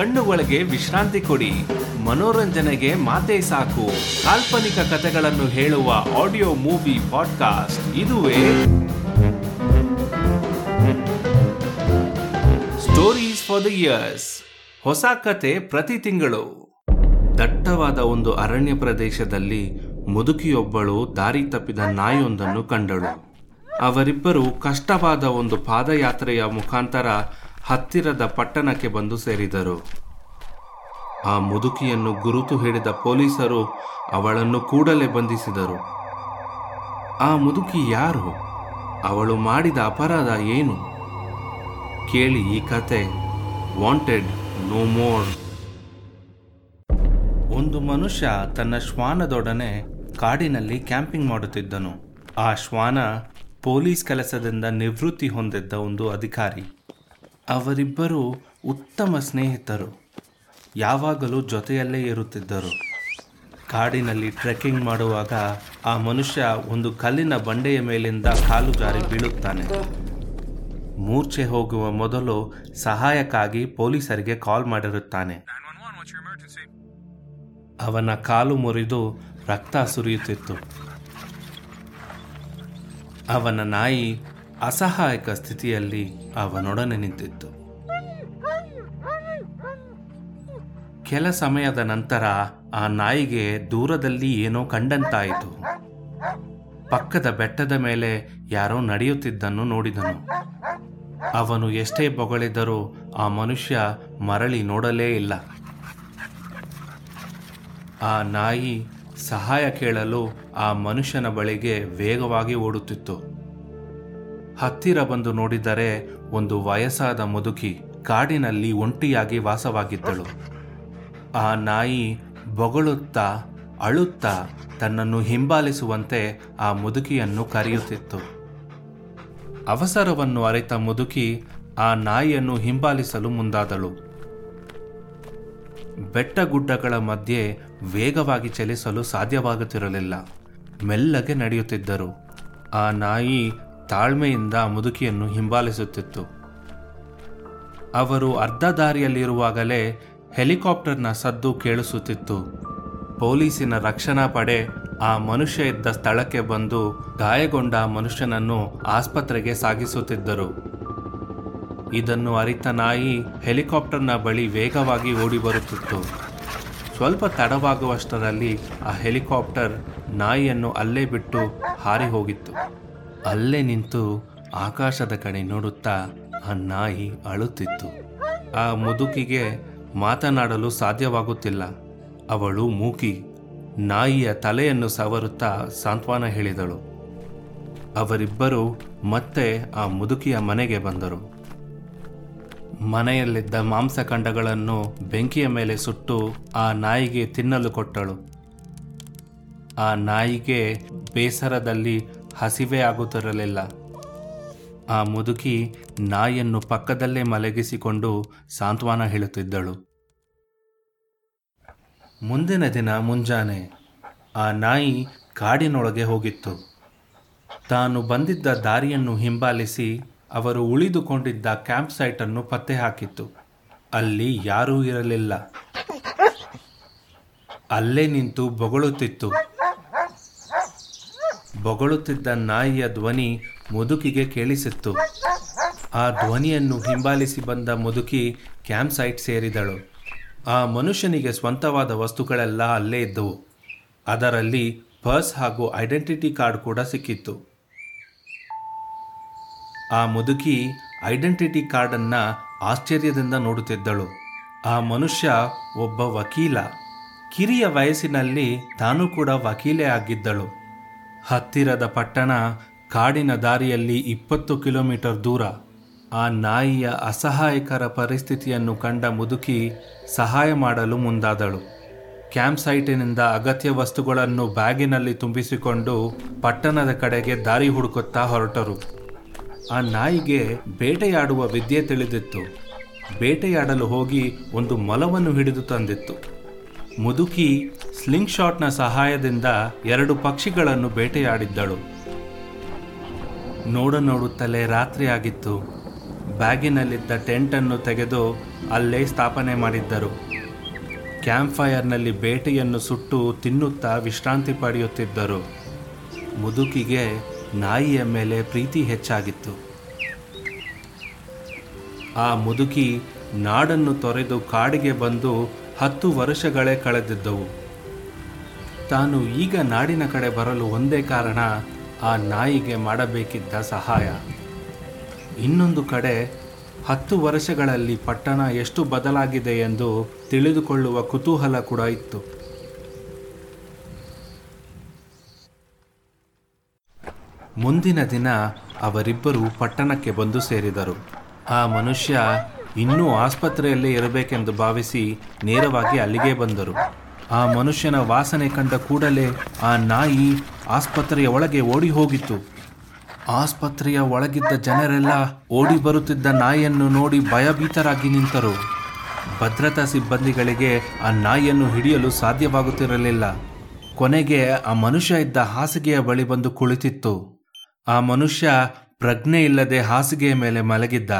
ಕಣ್ಣುಗಳಿಗೆ ವಿಶ್ರಾಂತಿ ಕೊಡಿ. ಮನೋರಂಜನೆಗೆ ಮಾತೇ ಸಾಕು. ಕಾಲ್ಪನಿಕ ಕಥೆಗಳನ್ನು ಹೇಳುವ ಆಡಿಯೋ ಮೂವಿ ಪಾಡ್ಕಾಸ್ಟ್ ಇದುವೇ. ಸ್ಟೋರೀಸ್ ಫಾರ್ ದ ಇಯರ್ಸ್ ಹೊಸ ಕತೆ ಪ್ರತಿ ತಿಂಗಳು. ದಟ್ಟವಾದ ಒಂದು ಅರಣ್ಯ ಪ್ರದೇಶದಲ್ಲಿ ಮುದುಕಿಯೊಬ್ಬಳು ದಾರಿ ತಪ್ಪಿದ ನಾಯಿಯೊಂದನ್ನು ಕಂಡಳು. ಅವರಿಬ್ಬರು ಕಷ್ಟವಾದ ಒಂದು ಪಾದಯಾತ್ರೆಯ ಮುಖಾಂತರ ಹತ್ತಿರದ ಪಟ್ಟಣಕ್ಕೆ ಬಂದು ಸೇರಿದರು. ಆ ಮುದುಕಿಯನ್ನು ಗುರುತು ಹಿಡಿದ ಪೊಲೀಸರು ಅವಳನ್ನು ಕೂಡಲೇ ಬಂಧಿಸಿದರು. ಆ ಮುದುಕಿ ಯಾರು? ಅವಳು ಮಾಡಿದ ಅಪರಾಧ ಏನು? ಕೇಳಿ ಈ ಕತೆ ವಾಂಟೆಡ್ ನೋ ಮೋರ್ ಒಂದು ಮನುಷ್ಯ ತನ್ನ ಶ್ವಾನದೊಡನೆ ಕಾಡಿನಲ್ಲಿ ಕ್ಯಾಂಪಿಂಗ್ ಮಾಡುತ್ತಿದ್ದನು. ಆ ಶ್ವಾನ ಪೊಲೀಸ್ ಕೆಲಸದಿಂದ ನಿವೃತ್ತಿ ಹೊಂದಿದ್ದ ಒಂದು ಅಧಿಕಾರಿ. ಅವರಿಬ್ಬರು ಉತ್ತಮ ಸ್ನೇಹಿತರು. ಯಾವಾಗಲೂ ಜೊತೆಯಲ್ಲೇ ಇರುತ್ತಿದ್ದರು. ಕಾಡಿನಲ್ಲಿ ಟ್ರೆಕ್ಕಿಂಗ್ ಮಾಡುವಾಗ ಆ ಮನುಷ್ಯ ಒಂದು ಕಲ್ಲಿನ ಬಂಡೆಯ ಮೇಲಿಂದ ಕಾಲು ಜಾರಿ ಬೀಳುತ್ತಾನೆ. ಮೂರ್ಛೆ ಹೋಗುವ ಮೊದಲು ಸಹಾಯಕ್ಕಾಗಿ ಪೊಲೀಸರಿಗೆ ಕಾಲ್ ಮಾಡಿರುತ್ತಾನೆ. ಅವನ ಕಾಲು ಮುರಿದು ರಕ್ತ ಸುರಿಯುತ್ತಿತ್ತು. ಅವನ ನಾಯಿ ಅಸಹಾಯಕ ಸ್ಥಿತಿಯಲ್ಲಿ ಅವನೊಡನೆ ನಿಂತಿತ್ತು. ಕೆಲ ಸಮಯದ ನಂತರ ಆ ನಾಯಿಗೆ ದೂರದಲ್ಲಿ ಏನೋ ಕಂಡಂತಾಯಿತು. ಪಕ್ಕದ ಬೆಟ್ಟದ ಮೇಲೆ ಯಾರೋ ನಡೆಯುತ್ತಿದ್ದನ್ನು ನೋಡಿದನು. ಅವನು ಎಷ್ಟೇ ಬೊಗಳಿದರೂ ಆ ಮನುಷ್ಯ ಮರಳಿ ನೋಡಲೇ ಇಲ್ಲ. ಆ ನಾಯಿ ಸಹಾಯ ಕೇಳಲು ಆ ಮನುಷ್ಯನ ಬಳಿಗೆ ವೇಗವಾಗಿ ಓಡುತ್ತಿತ್ತು. ಹತ್ತಿರ ಬಂದು ನೋಡಿದರೆ ಒಂದು ವಯಸ್ಸಾದ ಮುದುಕಿ ಕಾಡಿನಲ್ಲಿ ಒಂಟಿಯಾಗಿ ವಾಸವಾಗಿದ್ದಳು. ಆ ನಾಯಿ ಬೊಗಳುತ್ತಾ ಅಳುತ್ತಾ ತನ್ನನ್ನು ಹಿಂಬಾಲಿಸುವಂತೆ ಆ ಮುದುಕಿಯನ್ನು ಕರೆಯುತ್ತಿತ್ತು. ಅವಸರವನ್ನು ಅರಿತ ಮುದುಕಿ ಆ ನಾಯಿಯನ್ನು ಹಿಂಬಾಲಿಸಲು ಮುಂದಾದಳು. ಬೆಟ್ಟ ಗುಡ್ಡಗಳ ಮಧ್ಯೆ ವೇಗವಾಗಿ ಚಲಿಸಲು ಸಾಧ್ಯವಾಗುತ್ತಿರಲಿಲ್ಲ. ಮೆಲ್ಲಗೆ ನಡೆಯುತ್ತಿದ್ದರು. ಆ ನಾಯಿ ತಾಳ್ಮೆಯಿಂದ ಮುದುಕಿಯನ್ನು ಹಿಂಬಾಲಿಸುತ್ತಿತ್ತು. ಅವರು ಅರ್ಧ ದಾರಿಯಲ್ಲಿರುವಾಗಲೇ ಹೆಲಿಕಾಪ್ಟರ್ನ ಸದ್ದು ಕೇಳಿಸುತ್ತಿತ್ತು. ಪೊಲೀಸಿನ ರಕ್ಷಣಾ ಪಡೆ ಆ ಮನುಷ್ಯ ಇದ್ದ ಸ್ಥಳಕ್ಕೆ ಬಂದು ಗಾಯಗೊಂಡ ಮನುಷ್ಯನನ್ನು ಆಸ್ಪತ್ರೆಗೆ ಸಾಗಿಸುತ್ತಿದ್ದರು. ಇದನ್ನು ಅರಿತ ನಾಯಿ ಹೆಲಿಕಾಪ್ಟರ್ನ ಬಳಿ ವೇಗವಾಗಿ ಓಡಿ ಬರುತ್ತಿತ್ತು ಸ್ವಲ್ಪ ತಡವಾಗುವಷ್ಟರಲ್ಲಿ ಆ ಹೆಲಿಕಾಪ್ಟರ್ ನಾಯಿಯನ್ನು ಅಲ್ಲೇ ಬಿಟ್ಟು ಹಾರಿ ಹೋಗಿತ್ತು. ಅಲ್ಲೇ ನಿಂತು ಆಕಾಶದ ಕಡೆ ನೋಡುತ್ತಾ ಆ ನಾಯಿ ಅಳುತ್ತಿತ್ತು. ಆ ಮುದುಕಿಗೆ ಮಾತನಾಡಲು ಸಾಧ್ಯವಾಗುತ್ತಿಲ್ಲ. ಅವಳು ಮೂಕಿ ನಾಯಿಯ ತಲೆಯನ್ನು ಸವರುತ್ತಾ ಸಾಂತ್ವನ ಹೇಳಿದಳು. ಅವರಿಬ್ಬರು ಮತ್ತೆ ಆ ಮುದುಕಿಯ ಮನೆಗೆ ಬಂದರು. ಮನೆಯಲ್ಲಿದ್ದ ಮಾಂಸಖಂಡಗಳನ್ನು ಬೆಂಕಿಯ ಮೇಲೆ ಸುಟ್ಟು ಆ ನಾಯಿಗೆ ತಿನ್ನಲು ಕೊಟ್ಟಳು. ಆ ನಾಯಿಗೆ ಬೇಸರದಲ್ಲಿ ಹಸಿವೆ ಆಗುತ್ತಿರಲಿಲ್ಲ. ಆ ಮುದುಕಿ ನಾಯಿಯನ್ನು ಪಕ್ಕದಲ್ಲೇ ಮಲಗಿಸಿಕೊಂಡು ಸಾಂತ್ವನ ಹೇಳುತ್ತಿದ್ದಳು. ಮುಂದಿನ ದಿನ ಮುಂಜಾನೆ ಆ ನಾಯಿ ಕಾಡಿನೊಳಗೆ ಹೋಗಿತ್ತು. ತಾನು ಬಂದಿದ್ದ ದಾರಿಯನ್ನು ಹಿಂಬಾಲಿಸಿ ಅವರು ಉಳಿದುಕೊಂಡಿದ್ದ ಕ್ಯಾಂಪ್ ಸೈಟನ್ನು ಪತ್ತೆ ಹಾಕಿತ್ತು. ಅಲ್ಲಿ ಯಾರೂ ಇರಲಿಲ್ಲ. ಅಲ್ಲೇ ನಿಂತು ಬೊಗಳುತ್ತಿತ್ತು. ಬೊಗಳುತ್ತಿದ್ದ ನಾಯಿಯ ಧ್ವನಿ ಮುದುಕಿಗೆ ಕೇಳಿಸಿತ್ತು. ಆ ಧ್ವನಿಯನ್ನು ಹಿಂಬಾಲಿಸಿ ಬಂದ ಮುದುಕಿ ಕ್ಯಾಂಪ್ ಸೈಟ್ ಸೇರಿದಳು. ಆ ಮನುಷ್ಯನಿಗೆ ಸ್ವಂತವಾದ ವಸ್ತುಗಳೆಲ್ಲ ಅಲ್ಲೇ ಇದ್ದವು. ಅದರಲ್ಲಿ ಪರ್ಸ್ ಹಾಗೂ ಐಡೆಂಟಿಟಿ ಕಾರ್ಡ್ ಕೂಡ ಸಿಕ್ಕಿತ್ತು. ಆ ಮುದುಕಿ ಐಡೆಂಟಿಟಿ ಕಾರ್ಡನ್ನು ಆಶ್ಚರ್ಯದಿಂದ ನೋಡುತ್ತಿದ್ದಳು. ಆ ಮನುಷ್ಯ ಒಬ್ಬ ವಕೀಲ. ಕಿರಿಯ ವಯಸ್ಸಿನಲ್ಲಿ ತಾನು ಕೂಡ ವಕೀಲೆ ಆಗಿದ್ದಳು. ಹತ್ತಿರದ ಪಟ್ಟಣ ಕಾಡಿನ ದಾರಿಯಲ್ಲಿ ಇಪ್ಪತ್ತು ಕಿಲೋಮೀಟರ್ ದೂರ. ಆ ನಾಯಿಯ ಅಸಹಾಯಕರ ಪರಿಸ್ಥಿತಿಯನ್ನು ಕಂಡ ಮುದುಕಿ ಸಹಾಯ ಮಾಡಲು ಮುಂದಾದಳು. ಕ್ಯಾಂಪ್ ಸೈಟಿನಿಂದ ಅಗತ್ಯ ವಸ್ತುಗಳನ್ನು ಬ್ಯಾಗಿನಲ್ಲಿ ತುಂಬಿಸಿಕೊಂಡು ಪಟ್ಟಣದ ಕಡೆಗೆ ದಾರಿ ಹುಡುಕುತ್ತಾ ಹೊರಟರು. ಆ ನಾಯಿಗೆ ಬೇಟೆಯಾಡುವ ವಿದ್ಯೆ ತಿಳಿದಿತ್ತು. ಬೇಟೆಯಾಡಲು ಹೋಗಿ ಒಂದು ಮೊಲವನ್ನು ಹಿಡಿದು ತಂದಿತ್ತು. ಮುದುಕಿ ಸ್ಲಿಂಗ್ ಶಾಟ್ನ ಸಹಾಯದಿಂದ ಎರಡು ಪಕ್ಷಿಗಳನ್ನು ಬೇಟೆಯಾಡಿದ್ದಳು. ನೋಡ ನೋಡುತ್ತಲೇ ರಾತ್ರಿ ಆಗಿತ್ತು. ಬ್ಯಾಗಿನಲ್ಲಿದ್ದ ಟೆಂಟನ್ನು ತೆಗೆದು ಅಲ್ಲೇ ಸ್ಥಾಪನೆ ಮಾಡಿದ್ದರು. ಕ್ಯಾಂಪ್ ಫೈರ್ನಲ್ಲಿ ಬೇಟೆಯನ್ನು ಸುಟ್ಟು ತಿನ್ನುತ್ತಾ ವಿಶ್ರಾಂತಿ ಪಡೆಯುತ್ತಿದ್ದರು. ಮುದುಕಿಗೆ ನಾಯಿಯ ಮೇಲೆ ಪ್ರೀತಿ ಹೆಚ್ಚಾಗಿತ್ತು. ಆ ಮುದುಕಿ ನಾಡನ್ನು ತೊರೆದು ಕಾಡಿಗೆ ಬಂದು ಹತ್ತು ವರ್ಷಗಳೇ ಕಳೆದಿದ್ದವು. ತಾನು ಈಗ ನಾಡಿನ ಕಡೆ ಬರಲು ಒಂದೇ ಕಾರಣ ಆ ನಾಯಿಗೆ ಮಾಡಬೇಕಿದ್ದ ಸಹಾಯ. ಇನ್ನೊಂದು ಕಡೆ ಹತ್ತು ವರ್ಷಗಳಲ್ಲಿ ಪಟ್ಟಣ ಎಷ್ಟು ಬದಲಾಗಿದೆ ಎಂದು ತಿಳಿದುಕೊಳ್ಳುವ ಕುತೂಹಲ ಕೂಡ ಇತ್ತು. ಮುಂದಿನ ದಿನ ಅವರಿಬ್ಬರು ಪಟ್ಟಣಕ್ಕೆ ಬಂದು ಸೇರಿದರು. ಆ ಮನುಷ್ಯ ಇನ್ನೂ ಆಸ್ಪತ್ರೆಯಲ್ಲೇ ಇರಬೇಕೆಂದು ಭಾವಿಸಿ ನೇರವಾಗಿ ಅಲ್ಲಿಗೆ ಬಂದರು. ಆ ಮನುಷ್ಯನ ವಾಸನೆ ಕಂಡ ಕೂಡಲೇ ಆ ನಾಯಿ ಆಸ್ಪತ್ರೆಯ ಒಳಗೆ ಓಡಿ ಹೋಗಿತ್ತು. ಆಸ್ಪತ್ರೆಯ ಒಳಗಿದ್ದ ಜನರೆಲ್ಲ ಓಡಿ ಬರುತ್ತಿದ್ದ ನಾಯಿಯನ್ನು ನೋಡಿ ಭಯಭೀತರಾಗಿ ನಿಂತರು. ಭದ್ರತಾ ಸಿಬ್ಬಂದಿಗಳಿಗೆ ಆ ನಾಯಿಯನ್ನು ಹಿಡಿಯಲು ಸಾಧ್ಯವಾಗುತ್ತಿರಲಿಲ್ಲ. ಕೊನೆಗೆ ಆ ಮನುಷ್ಯ ಇದ್ದ ಹಾಸಿಗೆಯ ಬಳಿ ಬಂದು ಕುಳಿತಿತ್ತು. ಆ ಮನುಷ್ಯ ಪ್ರಜ್ಞೆ ಇಲ್ಲದೆ ಹಾಸಿಗೆಯ ಮೇಲೆ ಮಲಗಿದ್ದ.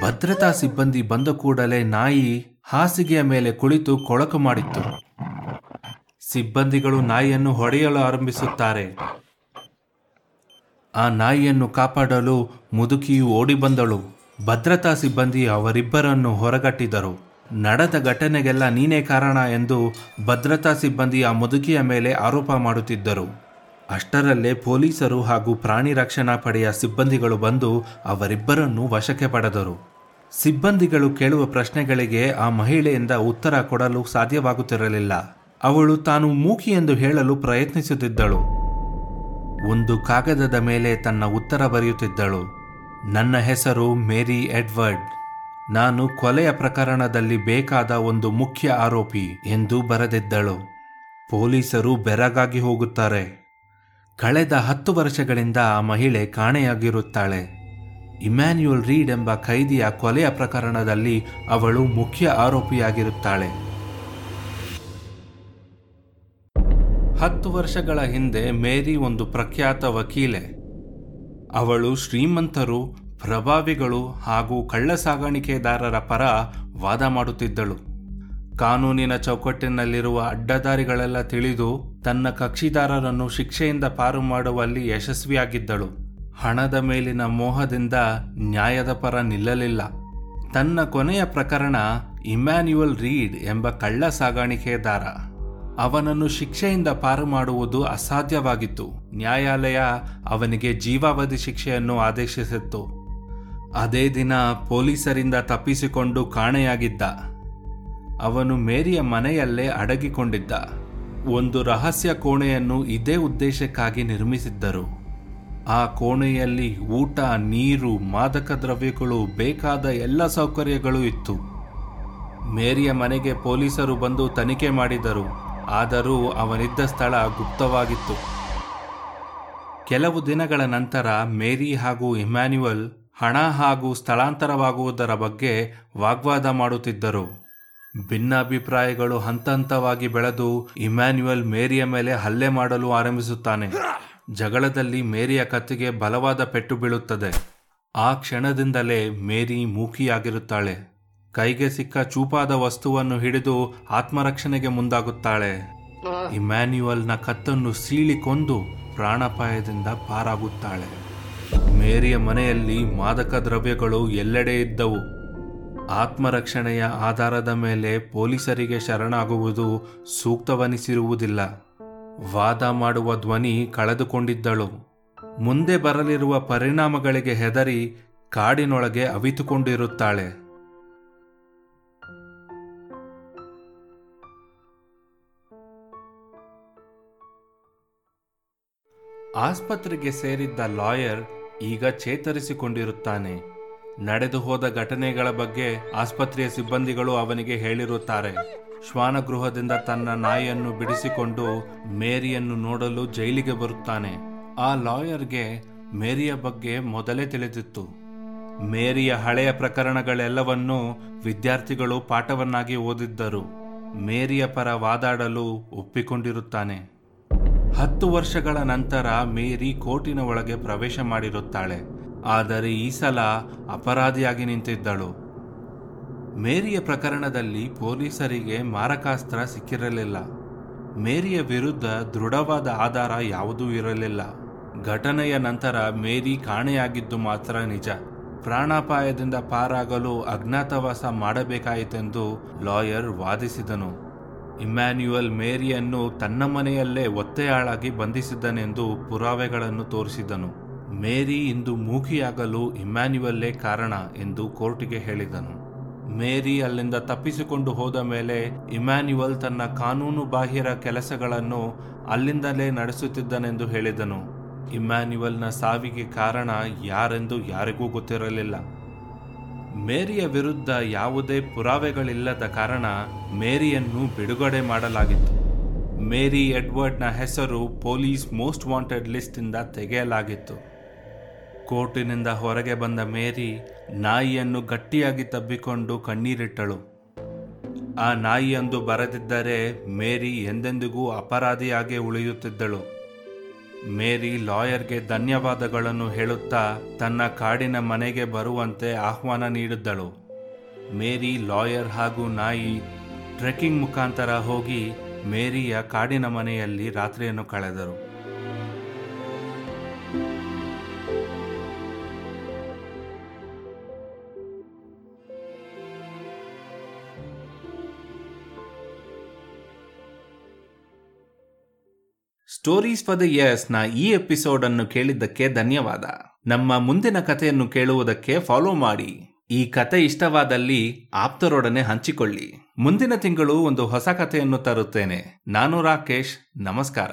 ಭದ್ರತಾ ಸಿಬ್ಬಂದಿ ಬಂದ ಕೂಡಲೇ ನಾಯಿ ಹಾಸಿಗೆಯ ಮೇಲೆ ಕುಳಿತು ಕೊಳಕು ಮಾಡಿತ್ತು. ಸಿಬ್ಬಂದಿಗಳು ನಾಯಿಯನ್ನು ಹೊಡೆಯಲು ಆರಂಭಿಸುತ್ತಾರೆ. ಆ ನಾಯಿಯನ್ನು ಕಾಪಾಡಲು ಮುದುಕಿಯು ಓಡಿ ಬಂದಳು ಭದ್ರತಾ ಸಿಬ್ಬಂದಿ ಅವರಿಬ್ಬರನ್ನು ಹೊರಗಟ್ಟಿದರು. ನಡೆದ ಘಟನೆಗೆಲ್ಲ ನೀನೇ ಕಾರಣ ಎಂದು ಭದ್ರತಾ ಸಿಬ್ಬಂದಿ ಆ ಮುದುಕಿಯ ಮೇಲೆ ಆರೋಪ ಮಾಡುತ್ತಿದ್ದರು. ಅಷ್ಟರಲ್ಲೇ ಪೊಲೀಸರು ಹಾಗೂ ಪ್ರಾಣಿ ರಕ್ಷಣಾ ಪಡೆಯ ಸಿಬ್ಬಂದಿಗಳು ಬಂದು ಅವರಿಬ್ಬರನ್ನು ವಶಕ್ಕೆ ಪಡೆದರು. ಸಿಬ್ಬಂದಿಗಳು ಕೇಳುವ ಪ್ರಶ್ನೆಗಳಿಗೆ ಆ ಮಹಿಳೆಯಿಂದ ಉತ್ತರ ಕೊಡಲು ಸಾಧ್ಯವಾಗುತ್ತಿರಲಿಲ್ಲ. ಅವಳು ತಾನು ಮೂಕಿ ಎಂದು ಹೇಳಲು ಪ್ರಯತ್ನಿಸುತ್ತಿದ್ದಳು. ಒಂದು ಕಾಗದದ ಮೇಲೆ ತನ್ನ ಉತ್ತರ ಬರೆಯುತ್ತಿದ್ದಳು. ನನ್ನ ಹೆಸರು ಮೇರಿ ಎಡ್ವರ್ಡ್. ನಾನು ಕೊಲೆಯ ಪ್ರಕರಣದಲ್ಲಿ ಬೇಕಾದ ಒಂದು ಮುಖ್ಯ ಆರೋಪಿ ಎಂದು ಬರೆದಿದ್ದಳು. ಪೊಲೀಸರು ಬೆರಗಾಗಿ ಹೋಗುತ್ತಾರೆ. ಕಳೆದ ಹತ್ತು ವರ್ಷಗಳಿಂದ ಆ ಮಹಿಳೆ ಕಾಣೆಯಾಗಿರುತ್ತಾಳೆ. ಇಮ್ಯಾನ್ಯುಯಲ್ ರೀಡ್ ಎಂಬ ಖೈದಿಯ ಕೊಲೆಯ ಪ್ರಕರಣದಲ್ಲಿ ಅವಳು ಮುಖ್ಯ ಆರೋಪಿಯಾಗಿರುತ್ತಾಳೆ. ಹತ್ತು ವರ್ಷಗಳ ಹಿಂದೆ ಮೇರಿ ಒಂದು ಪ್ರಖ್ಯಾತ ವಕೀಲೆ. ಅವಳು ಶ್ರೀಮಂತರು, ಪ್ರಭಾವಿಗಳು ಹಾಗೂ ಕಳ್ಳ ಸಾಗಾಣಿಕೆದಾರರ ಪರ ವಾದ ಮಾಡುತ್ತಿದ್ದಳು. ಕಾನೂನಿನ ಚೌಕಟ್ಟಿನಲ್ಲಿರುವ ಅಡ್ಡದಾರಿಗಳೆಲ್ಲ ತಿಳಿದು ತನ್ನ ಕಕ್ಷಿದಾರರನ್ನು ಶಿಕ್ಷೆಯಿಂದ ಪಾರು ಮಾಡುವಲ್ಲಿ ಯಶಸ್ವಿಯಾಗಿದ್ದಳು. ಹಣದ ಮೇಲಿನ ಮೋಹದಿಂದ ನ್ಯಾಯದ ಪರ ನಿಲ್ಲಲಿಲ್ಲ. ತನ್ನ ಕೊನೆಯ ಪ್ರಕರಣ ಇಮ್ಯಾನ್ಯುಯಲ್ ರೀಡ್ ಎಂಬ ಕಳ್ಳ ಸಾಗಾಣಿಕೆದಾರ. ಅವನನ್ನು ಶಿಕ್ಷೆಯಿಂದ ಪಾರು ಮಾಡುವುದು ಅಸಾಧ್ಯವಾಗಿತ್ತು. ನ್ಯಾಯಾಲಯ ಅವನಿಗೆ ಜೀವಾವಧಿ ಶಿಕ್ಷೆಯನ್ನು ಆದೇಶಿಸಿತ್ತು. ಅದೇ ದಿನ ಪೊಲೀಸರಿಂದ ತಪ್ಪಿಸಿಕೊಂಡು ಕಾಣೆಯಾಗಿದ್ದ. ಅವನು ಮೇರಿಯ ಮನೆಯಲ್ಲೇ ಅಡಗಿಕೊಂಡಿದ್ದ. ಒಂದು ರಹಸ್ಯ ಕೋಣೆಯನ್ನು ಇದೇ ಉದ್ದೇಶಕ್ಕಾಗಿ ನಿರ್ಮಿಸಿದ್ದರು. ಆ ಕೋಣೆಯಲ್ಲಿ ಊಟ, ನೀರು, ಮಾದಕ ದ್ರವ್ಯಗಳು, ಬೇಕಾದ ಎಲ್ಲ ಸೌಕರ್ಯಗಳು ಇತ್ತು. ಮೇರಿಯ ಮನೆಗೆ ಪೊಲೀಸರು ಬಂದು ತನಿಖೆ ಮಾಡಿದರು. ಆದರೂ ಅವನಿದ್ದ ಸ್ಥಳ ಗುಪ್ತವಾಗಿತ್ತು. ಕೆಲವು ದಿನಗಳ ನಂತರ ಮೇರಿ ಹಾಗೂ ಇಮ್ಯಾನ್ಯುವಲ್ ಹಣ ಹಾಗೂ ಸ್ಥಳಾಂತರವಾಗುವುದರ ಬಗ್ಗೆ ವಾಗ್ವಾದ ಮಾಡುತ್ತಿದ್ದರು. ಭಿನ್ನಾಭಿಪ್ರಾಯಗಳು ಹಂತ ಹಂತವಾಗಿ ಬೆಳೆದು ಇಮ್ಯಾನ್ಯುಯಲ್ ಮೇರಿಯ ಮೇಲೆ ಹಲ್ಲೆ ಮಾಡಲು ಆರಂಭಿಸುತ್ತಾನೆ. ಜಗಳದಲ್ಲಿ ಮೇರಿಯ ಕತ್ತಿಗೆ ಬಲವಾದ ಪೆಟ್ಟು ಬೀಳುತ್ತದೆ. ಆ ಕ್ಷಣದಿಂದಲೇ ಮೇರಿ ಮೂಕಿಯಾಗಿರುತ್ತಾಳೆ. ಕೈಗೆ ಸಿಕ್ಕ ಚೂಪಾದ ವಸ್ತುವನ್ನು ಹಿಡಿದು ಆತ್ಮರಕ್ಷಣೆಗೆ ಮುಂದಾಗುತ್ತಾಳೆ. ಇಮ್ಯಾನ್ಯುಯಲ್ನ ಕತ್ತನ್ನು ಸೀಳಿಕೊಂಡು ಪ್ರಾಣಾಪಾಯದಿಂದ ಪಾರಾಗುತ್ತಾಳೆ. ಮೇರಿಯ ಮನೆಯಲ್ಲಿ ಮಾದಕ ದ್ರವ್ಯಗಳು ಎಲ್ಲೆಡೆ ಇದ್ದವು. ಆತ್ಮರಕ್ಷಣೆಯ ಆಧಾರದ ಮೇಲೆ ಪೊಲೀಸರಿಗೆ ಶರಣಾಗುವುದು ಸೂಕ್ತವನಿಸಿರುವುದಿಲ್ಲ. ವಾದ ಮಾಡುವ ಧ್ವನಿ ಕಳೆದುಕೊಂಡಿದ್ದಳು. ಮುಂದೆ ಬರಲಿರುವ ಪರಿಣಾಮಗಳಿಗೆ ಹೆದರಿ ಕಾಡಿನೊಳಗೆ ಅವಿತುಕೊಂಡಿರುತ್ತಾಳೆ. ಆಸ್ಪತ್ರೆಗೆ ಸೇರಿದ್ದ ಲಾಯರ್ ಈಗ ಚೇತರಿಸಿಕೊಂಡಿರುತ್ತಾನೆ. ನಡೆದು ಹೋದ ಘಟನೆಗಳ ಬಗ್ಗೆ ಆಸ್ಪತ್ರೆಯ ಸಿಬ್ಬಂದಿಗಳು ಅವನಿಗೆ ಹೇಳಿರುತ್ತಾರೆ. ಶ್ವಾನಗೃಹದಿಂದ ತನ್ನ ನಾಯಿಯನ್ನು ಬಿಡಿಸಿಕೊಂಡು ಮೇರಿಯನ್ನು ನೋಡಲು ಜೈಲಿಗೆ ಬರುತ್ತಾನೆ. ಆ ಲಾಯರ್ಗೆ ಮೇರಿಯ ಬಗ್ಗೆ ಮೊದಲೇ ತಿಳಿದಿತ್ತು. ಮೇರಿಯ ಹಳೆಯ ಪ್ರಕರಣಗಳೆಲ್ಲವನ್ನೂ ವಿದ್ಯಾರ್ಥಿಗಳು ಪಾಠವನ್ನಾಗಿ ಓದಿದ್ದರು. ಮೇರಿಯ ಪರ ವಾದಾಡಲು ಒಪ್ಪಿಕೊಂಡಿರುತ್ತಾನೆ. ಹತ್ತು ವರ್ಷಗಳ ನಂತರ ಮೇರಿ ಕೋರ್ಟಿನ ಒಳಗೆ ಪ್ರವೇಶ ಮಾಡಿರುತ್ತಾಳೆ. ಆದರೆ ಈ ಸಲ ಅಪರಾಧಿಯಾಗಿ ನಿಂತಿದ್ದಳು. ಮೇರಿಯ ಪ್ರಕರಣದಲ್ಲಿ ಪೊಲೀಸರಿಗೆ ಮಾರಕಾಸ್ತ್ರ ಸಿಕ್ಕಿರಲಿಲ್ಲ. ಮೇರಿಯ ವಿರುದ್ಧ ದೃಢವಾದ ಆಧಾರ ಯಾವುದೂ ಇರಲಿಲ್ಲ. ಘಟನೆಯ ನಂತರ ಮೇರಿ ಕಾಣೆಯಾಗಿದ್ದು ಮಾತ್ರ ನಿಜ. ಪ್ರಾಣಾಪಾಯದಿಂದ ಪಾರಾಗಲು ಅಜ್ಞಾತವಾಸ ಮಾಡಬೇಕಾಯಿತೆಂದು ಲಾಯರ್ ವಾದಿಸಿದನು. ಇಮ್ಯಾನ್ಯುಯಲ್ ಮೇರಿಯನ್ನು ತನ್ನ ಮನೆಯಲ್ಲೇ ಒತ್ತೆಯಾಳಾಗಿ ಬಂಧಿಸಿದ್ದನೆಂದು ಪುರಾವೆಗಳನ್ನು ತೋರಿಸಿದನು. ಮೇರಿ ಇಂದು ಮೂಕಿಯಾಗಲು ಇಮ್ಯಾನ್ಯುವಲ್ಲೇ ಕಾರಣ ಎಂದು ಕೋರ್ಟಿಗೆ ಹೇಳಿದನು. ಮೇರಿ ಅಲ್ಲಿಂದ ತಪ್ಪಿಸಿಕೊಂಡು ಹೋದ ಮೇಲೆ ಇಮ್ಯಾನ್ಯುವಲ್ ತನ್ನ ಕಾನೂನು ಬಾಹಿರ ಕೆಲಸಗಳನ್ನು ಅಲ್ಲಿಂದಲೇ ನಡೆಸುತ್ತಿದ್ದನೆಂದು ಹೇಳಿದನು. ಇಮ್ಯಾನ್ಯುವಲ್ನ ಸಾವಿಗೆ ಕಾರಣ ಯಾರೆಂದು ಯಾರಿಗೂ ಗೊತ್ತಿರಲಿಲ್ಲ. ಮೇರಿಯ ವಿರುದ್ಧ ಯಾವುದೇ ಪುರಾವೆಗಳಿಲ್ಲದ ಕಾರಣ ಮೇರಿಯನ್ನು ಬಿಡುಗಡೆ ಮಾಡಲಾಗಿತ್ತು. ಮೇರಿ ಎಡ್ವರ್ಡ್ನ ಹೆಸರು ಪೊಲೀಸ್ ಮೋಸ್ಟ್ ವಾಂಟೆಡ್ ಲಿಸ್ಟಿಂದ ತೆಗೆಯಲಾಗಿತ್ತು. ಕೋರ್ಟಿನಿಂದ ಹೊರಗೆ ಬಂದ ಮೇರಿ ನಾಯಿಯನ್ನು ಗಟ್ಟಿಯಾಗಿ ತಬ್ಬಿಕೊಂಡು ಕಣ್ಣೀರಿಟ್ಟಳು. ಆ ನಾಯಿಯೊಂದು ಬರದಿದ್ದರೆ ಮೇರಿ ಎಂದೆಂದಿಗೂ ಅಪರಾಧಿಯಾಗಿ ಉಳಿಯುತ್ತಿದ್ದಳು. ಮೇರಿ ಲಾಯರ್ಗೆ ಧನ್ಯವಾದಗಳನ್ನು ಹೇಳುತ್ತಾ ತನ್ನ ಕಾಡಿನ ಮನೆಗೆ ಬರುವಂತೆ ಆಹ್ವಾನ ನೀಡಿದ್ದಳು. ಮೇರಿ ಲಾಯರ್ ಹಾಗೂ ನಾಯಿ ಟ್ರೆಕ್ಕಿಂಗ್ ಮುಖಾಂತರ ಹೋಗಿ ಮೇರಿಯ ಕಾಡಿನ ಮನೆಯಲ್ಲಿ ರಾತ್ರಿಯನ್ನು ಕಳೆದರು. ಸ್ಟೋರೀಸ್ ಫಾರ್ ದ ಇಯರ್ಸ್ನ ಈ ಎಪಿಸೋಡ್ ಅನ್ನು ಕೇಳಿದ್ದಕ್ಕೆ ಧನ್ಯವಾದ. ನಮ್ಮ ಮುಂದಿನ ಕಥೆಯನ್ನು ಕೇಳುವುದಕ್ಕೆ ಫಾಲೋ ಮಾಡಿ. ಈ ಕತೆ ಇಷ್ಟವಾದಲ್ಲಿ ಆಪ್ತರೊಡನೆ ಹಂಚಿಕೊಳ್ಳಿ. ಮುಂದಿನ ತಿಂಗಳು ಒಂದು ಹೊಸ ಕಥೆಯನ್ನು ತರುತ್ತೇನೆ. ನಾನು ರಾಕೇಶ್, ನಮಸ್ಕಾರ.